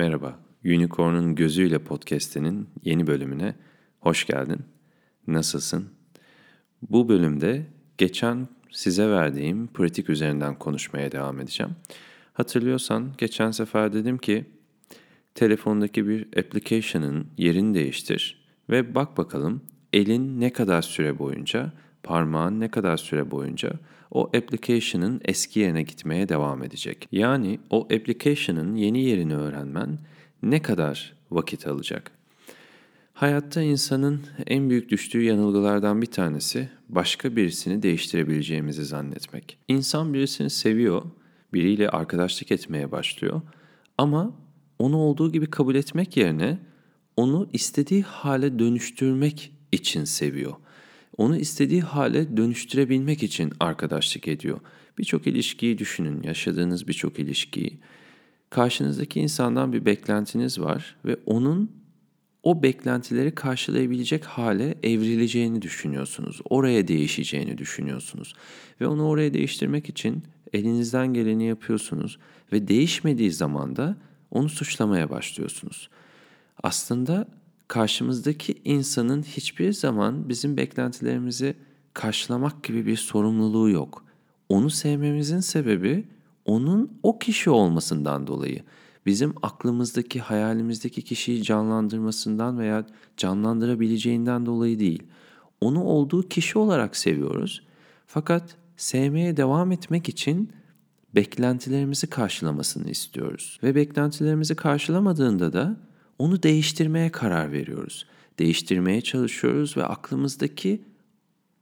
Merhaba, Unicorn'un Gözüyle Podcast'inin yeni bölümüne hoş geldin. Nasılsın? Bu bölümde geçen size verdiğim pratik üzerinden konuşmaya devam edeceğim. Hatırlıyorsan geçen sefer dedim ki telefondaki bir application'ın yerini değiştir ve bak bakalım elin ne kadar süre boyunca, parmağın ne kadar süre boyunca o application'ın eski yerine gitmeye devam edecek. Yani o application'ın yeni yerini öğrenmen ne kadar vakit alacak? Hayatta insanın en büyük düştüğü yanılgılardan bir tanesi başka birisini değiştirebileceğimizi zannetmek. İnsan birisini seviyor, biriyle arkadaşlık etmeye başlıyor ama onu olduğu gibi kabul etmek yerine onu istediği hale dönüştürmek için seviyor. Onu istediği hale dönüştürebilmek için arkadaşlık ediyor. Birçok ilişkiyi düşünün, yaşadığınız birçok ilişkiyi. Karşınızdaki insandan bir beklentiniz var ve onun o beklentileri karşılayabilecek hale evrileceğini düşünüyorsunuz. Oraya değişeceğini düşünüyorsunuz. Ve onu oraya değiştirmek için elinizden geleni yapıyorsunuz ve değişmediği zaman da onu suçlamaya başlıyorsunuz. Aslında karşımızdaki insanın hiçbir zaman bizim beklentilerimizi karşılamak gibi bir sorumluluğu yok. Onu sevmemizin sebebi onun o kişi olmasından dolayı. Bizim aklımızdaki, hayalimizdeki kişiyi canlandırmasından veya canlandırabileceğinden dolayı değil. Onu olduğu kişi olarak seviyoruz. Fakat sevmeye devam etmek için beklentilerimizi karşılamasını istiyoruz. Ve beklentilerimizi karşılamadığında da onu değiştirmeye karar veriyoruz. Değiştirmeye çalışıyoruz ve aklımızdaki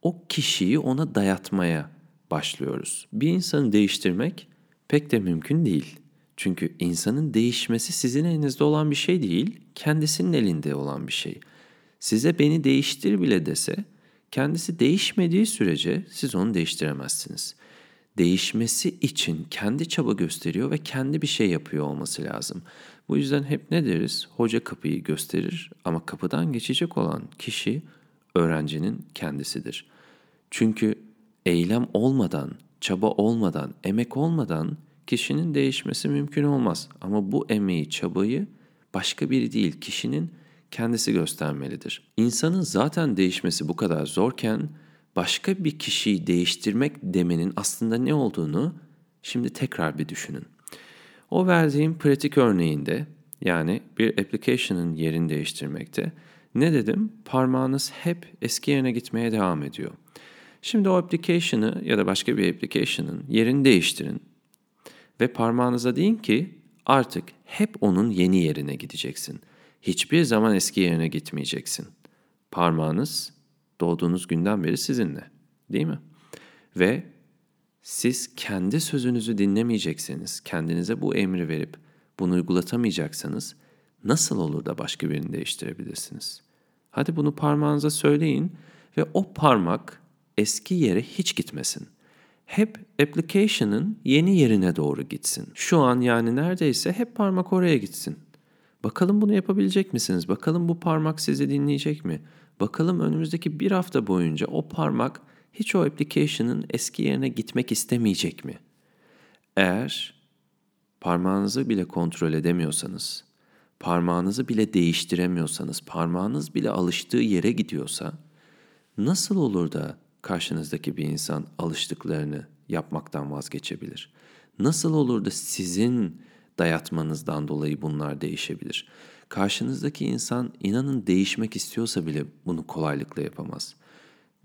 o kişiyi ona dayatmaya başlıyoruz. Bir insanı değiştirmek pek de mümkün değil. Çünkü insanın değişmesi sizin elinizde olan bir şey değil, kendisinin elinde olan bir şey. Size beni değiştir bile dese, kendisi değişmediği sürece siz onu değiştiremezsiniz. Değişmesi için kendi çaba gösteriyor ve kendi bir şey yapıyor olması lazım. Bu yüzden hep ne deriz? Hoca kapıyı gösterir ama kapıdan geçecek olan kişi öğrencinin kendisidir. Çünkü eylem olmadan, çaba olmadan, emek olmadan kişinin değişmesi mümkün olmaz. Ama bu emeği, çabayı başka biri değil, kişinin kendisi göstermelidir. İnsanın zaten değişmesi bu kadar zorken başka bir kişiyi değiştirmek demenin aslında ne olduğunu şimdi tekrar bir düşünün. O verdiğim pratik örneğinde yani bir application'ın yerini değiştirmekte ne dedim? Parmağınız hep eski yerine gitmeye devam ediyor. Şimdi o application'ı ya da başka bir application'ın yerini değiştirin ve parmağınıza deyin ki artık hep onun yeni yerine gideceksin. Hiçbir zaman eski yerine gitmeyeceksin. Parmağınız doğduğunuz günden beri sizinle, değil mi? Ve siz kendi sözünüzü dinlemeyecekseniz, kendinize bu emri verip bunu uygulatamayacaksanız nasıl olur da başka birini değiştirebilirsiniz? Hadi bunu parmağınıza söyleyin ve o parmak eski yere hiç gitmesin. Hep application'ın yeni yerine doğru gitsin. Şu an yani neredeyse hep parmak oraya gitsin. Bakalım bunu yapabilecek misiniz? Bakalım bu parmak sizi dinleyecek mi? Bakalım önümüzdeki bir hafta boyunca o parmak hiç o application'ın eski yerine gitmek istemeyecek mi? Eğer parmağınızı bile kontrol edemiyorsanız, parmağınızı bile değiştiremiyorsanız, parmağınız bile alıştığı yere gidiyorsa nasıl olur da karşınızdaki bir insan alıştıklarını yapmaktan vazgeçebilir? Nasıl olur da sizin dayatmanızdan dolayı bunlar değişebilir? Karşınızdaki insan inanın değişmek istiyorsa bile bunu kolaylıkla yapamaz.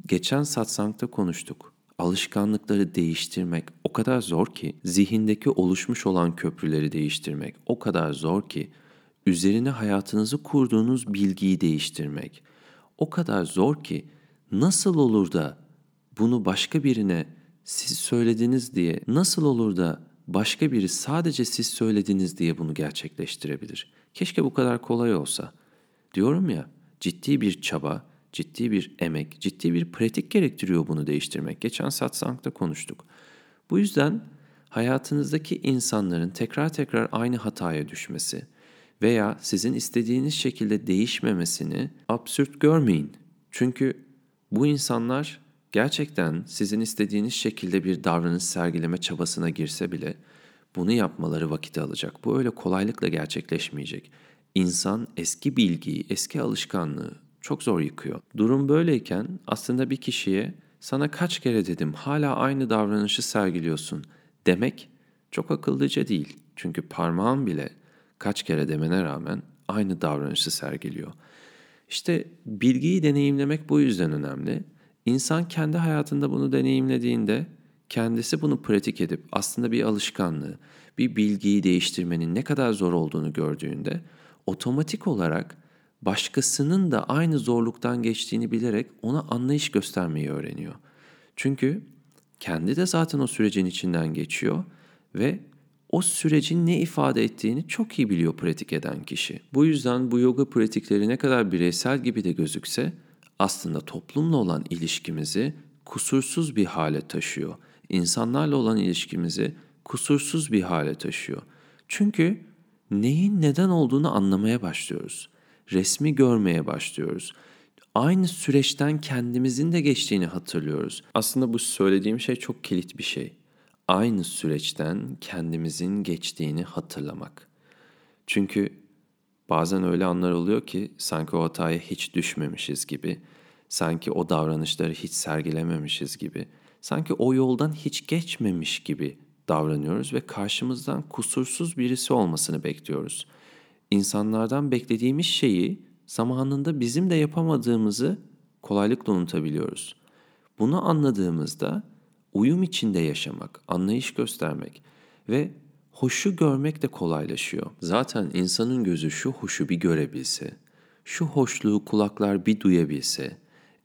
Geçen satsangta konuştuk. Alışkanlıkları değiştirmek o kadar zor ki, zihindeki oluşmuş olan köprüleri değiştirmek o kadar zor ki, üzerine hayatınızı kurduğunuz bilgiyi değiştirmek o kadar zor ki, nasıl olur da bunu başka birine siz söylediniz diye, nasıl olur da başka biri sadece siz söylediniz diye bunu gerçekleştirebilir? Keşke bu kadar kolay olsa. Diyorum ya, ciddi bir çaba, ciddi bir emek, ciddi bir pratik gerektiriyor bunu değiştirmek. Geçen satsangda konuştuk. Bu yüzden hayatınızdaki insanların tekrar tekrar aynı hataya düşmesi veya sizin istediğiniz şekilde değişmemesini absürt görmeyin. Çünkü bu insanlar gerçekten sizin istediğiniz şekilde bir davranış sergileme çabasına girse bile Bunu yapmaları vakit alacak. Bu öyle kolaylıkla gerçekleşmeyecek. İnsan eski bilgiyi, eski alışkanlığı çok zor yıkıyor. Durum böyleyken aslında bir kişiye sana kaç kere dedim hala aynı davranışı sergiliyorsun demek çok akıllıca değil. Çünkü parmağın bile kaç kere demene rağmen aynı davranışı sergiliyor. İşte bilgiyi deneyimlemek bu yüzden önemli. İnsan kendi hayatında bunu deneyimlediğinde kendisi bunu pratik edip aslında bir alışkanlığı, bir bilgiyi değiştirmenin ne kadar zor olduğunu gördüğünde otomatik olarak başkasının da aynı zorluktan geçtiğini bilerek ona anlayış göstermeyi öğreniyor. Çünkü kendi de zaten o sürecin içinden geçiyor ve o sürecin ne ifade ettiğini çok iyi biliyor pratik eden kişi. Bu yüzden bu yoga pratikleri ne kadar bireysel gibi de gözükse aslında toplumla olan ilişkimizi kusursuz bir hale taşıyor. İnsanlarla olan ilişkimizi kusursuz bir hale taşıyor. Çünkü neyin neden olduğunu anlamaya başlıyoruz. Resmi görmeye başlıyoruz. Aynı süreçten kendimizin de geçtiğini hatırlıyoruz. Aslında bu söylediğim şey çok kilit bir şey. Aynı süreçten kendimizin geçtiğini hatırlamak. Çünkü bazen öyle anlar oluyor ki sanki o hataya hiç düşmemişiz gibi, sanki o davranışları hiç sergilememişiz gibi, sanki o yoldan hiç geçmemiş gibi davranıyoruz ve karşımızdan kusursuz birisi olmasını bekliyoruz. İnsanlardan beklediğimiz şeyi zamanında bizim de yapamadığımızı kolaylıkla unutabiliyoruz. Bunu anladığımızda uyum içinde yaşamak, anlayış göstermek ve hoşu görmek de kolaylaşıyor. Zaten insanın gözü şu hoşu bir görebilse, şu hoşluğu kulaklar bir duyabilse,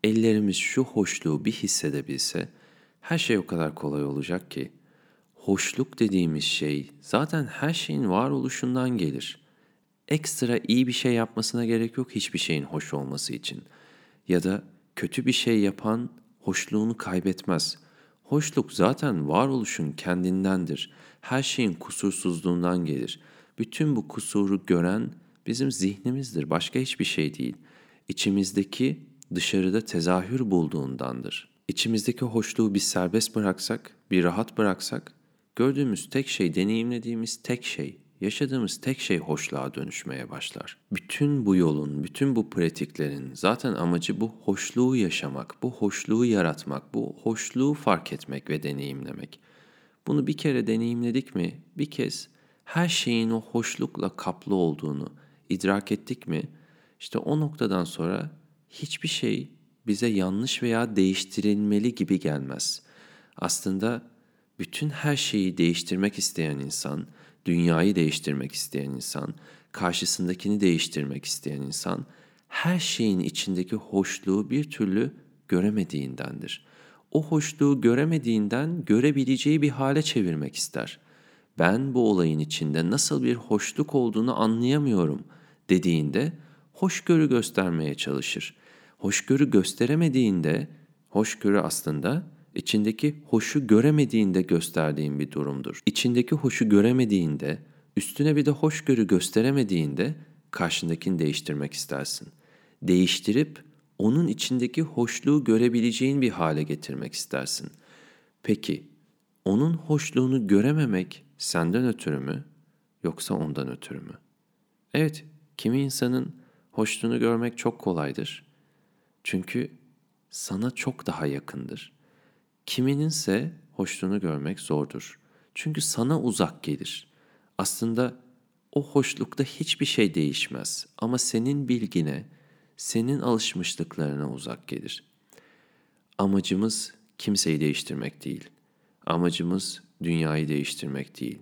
ellerimiz şu hoşluğu bir hissedebilse her şey o kadar kolay olacak ki hoşluk dediğimiz şey zaten her şeyin varoluşundan gelir. Ekstra iyi bir şey yapmasına gerek yok hiçbir şeyin hoş olması için. Ya da kötü bir şey yapan hoşluğunu kaybetmez. Hoşluk zaten varoluşun kendindendir. Her şeyin kusursuzluğundan gelir. Bütün bu kusuru gören bizim zihnimizdir, başka hiçbir şey değil. İçimizdeki dışarıda tezahür bulduğundandır. İçimizdeki hoşluğu bir serbest bıraksak, bir rahat bıraksak, gördüğümüz tek şey, deneyimlediğimiz tek şey, yaşadığımız tek şey hoşluğa dönüşmeye başlar. Bütün bu yolun, bütün bu pratiklerin zaten amacı bu hoşluğu yaşamak, bu hoşluğu yaratmak, bu hoşluğu fark etmek ve deneyimlemek. Bunu bir kere deneyimledik mi, bir kez her şeyin o hoşlukla kaplı olduğunu idrak ettik mi, işte o noktadan sonra hiçbir şey bize yanlış veya değiştirilmeli gibi gelmez. Aslında bütün her şeyi değiştirmek isteyen insan, dünyayı değiştirmek isteyen insan, karşısındakini değiştirmek isteyen insan her şeyin içindeki hoşluğu bir türlü göremediğindendir. O hoşluğu göremediğinden görebileceği bir hale çevirmek ister. Ben bu olayın içinde nasıl bir hoşluk olduğunu anlayamıyorum dediğinde hoşgörü göstermeye çalışır. Hoşgörü gösteremediğinde hoşgörü aslında içindeki hoşu göremediğinde gösterdiğin bir durumdur. İçindeki hoşu göremediğinde, üstüne bir de hoşgörü gösteremediğinde karşındakini değiştirmek istersin. Değiştirip onun içindeki hoşluğu görebileceğin bir hale getirmek istersin. Peki, onun hoşluğunu görememek senden ötürü mü yoksa ondan ötürü mü? Evet, kimi insanın hoşluğunu görmek çok kolaydır. Çünkü sana çok daha yakındır. Kimininse hoşluğunu görmek zordur. Çünkü sana uzak gelir. Aslında o hoşlukta hiçbir şey değişmez ama senin bilgine, senin alışmışlıklarına uzak gelir. Amacımız kimseyi değiştirmek değil. Amacımız dünyayı değiştirmek değil.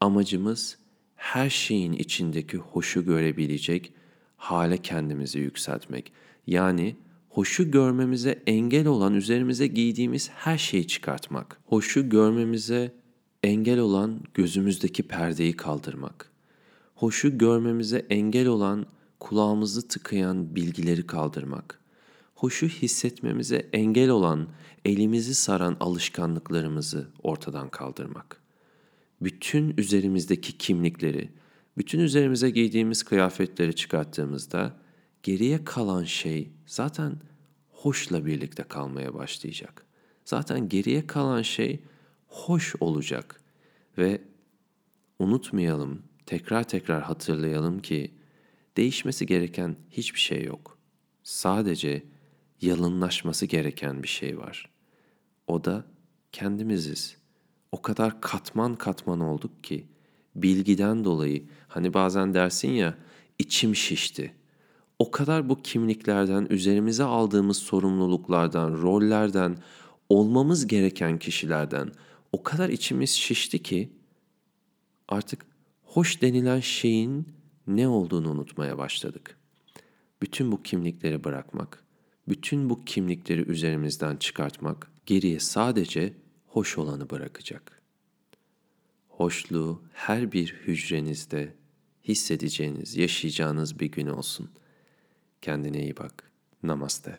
Amacımız her şeyin içindeki hoşu görebilecek hale kendimizi yükseltmek. Yani hoşu görmemize engel olan üzerimize giydiğimiz her şeyi çıkartmak. Hoşu görmemize engel olan gözümüzdeki perdeyi kaldırmak. Hoşu görmemize engel olan kulağımızı tıkayan bilgileri kaldırmak. Hoşu hissetmemize engel olan elimizi saran alışkanlıklarımızı ortadan kaldırmak. Bütün üzerimizdeki kimlikleri, bütün üzerimize giydiğimiz kıyafetleri çıkarttığımızda geriye kalan şey zaten hoşla birlikte kalmaya başlayacak. Zaten geriye kalan şey hoş olacak ve unutmayalım, tekrar tekrar hatırlayalım ki değişmesi gereken hiçbir şey yok. Sadece yalınlaşması gereken bir şey var. O da kendimiziz. O kadar katman katman olduk ki bilgiden dolayı hani bazen dersin ya içim şişti. O kadar bu kimliklerden, üzerimize aldığımız sorumluluklardan, rollerden, olmamız gereken kişilerden o kadar içimiz şişti ki artık hoş denilen şeyin ne olduğunu unutmaya başladık. Bütün bu kimlikleri bırakmak, bütün bu kimlikleri üzerimizden çıkartmak geriye sadece hoş olanı bırakacak. Hoşluğu her bir hücrenizde hissedeceğiniz, yaşayacağınız bir gün olsun. Kendine iyi bak. Namaste.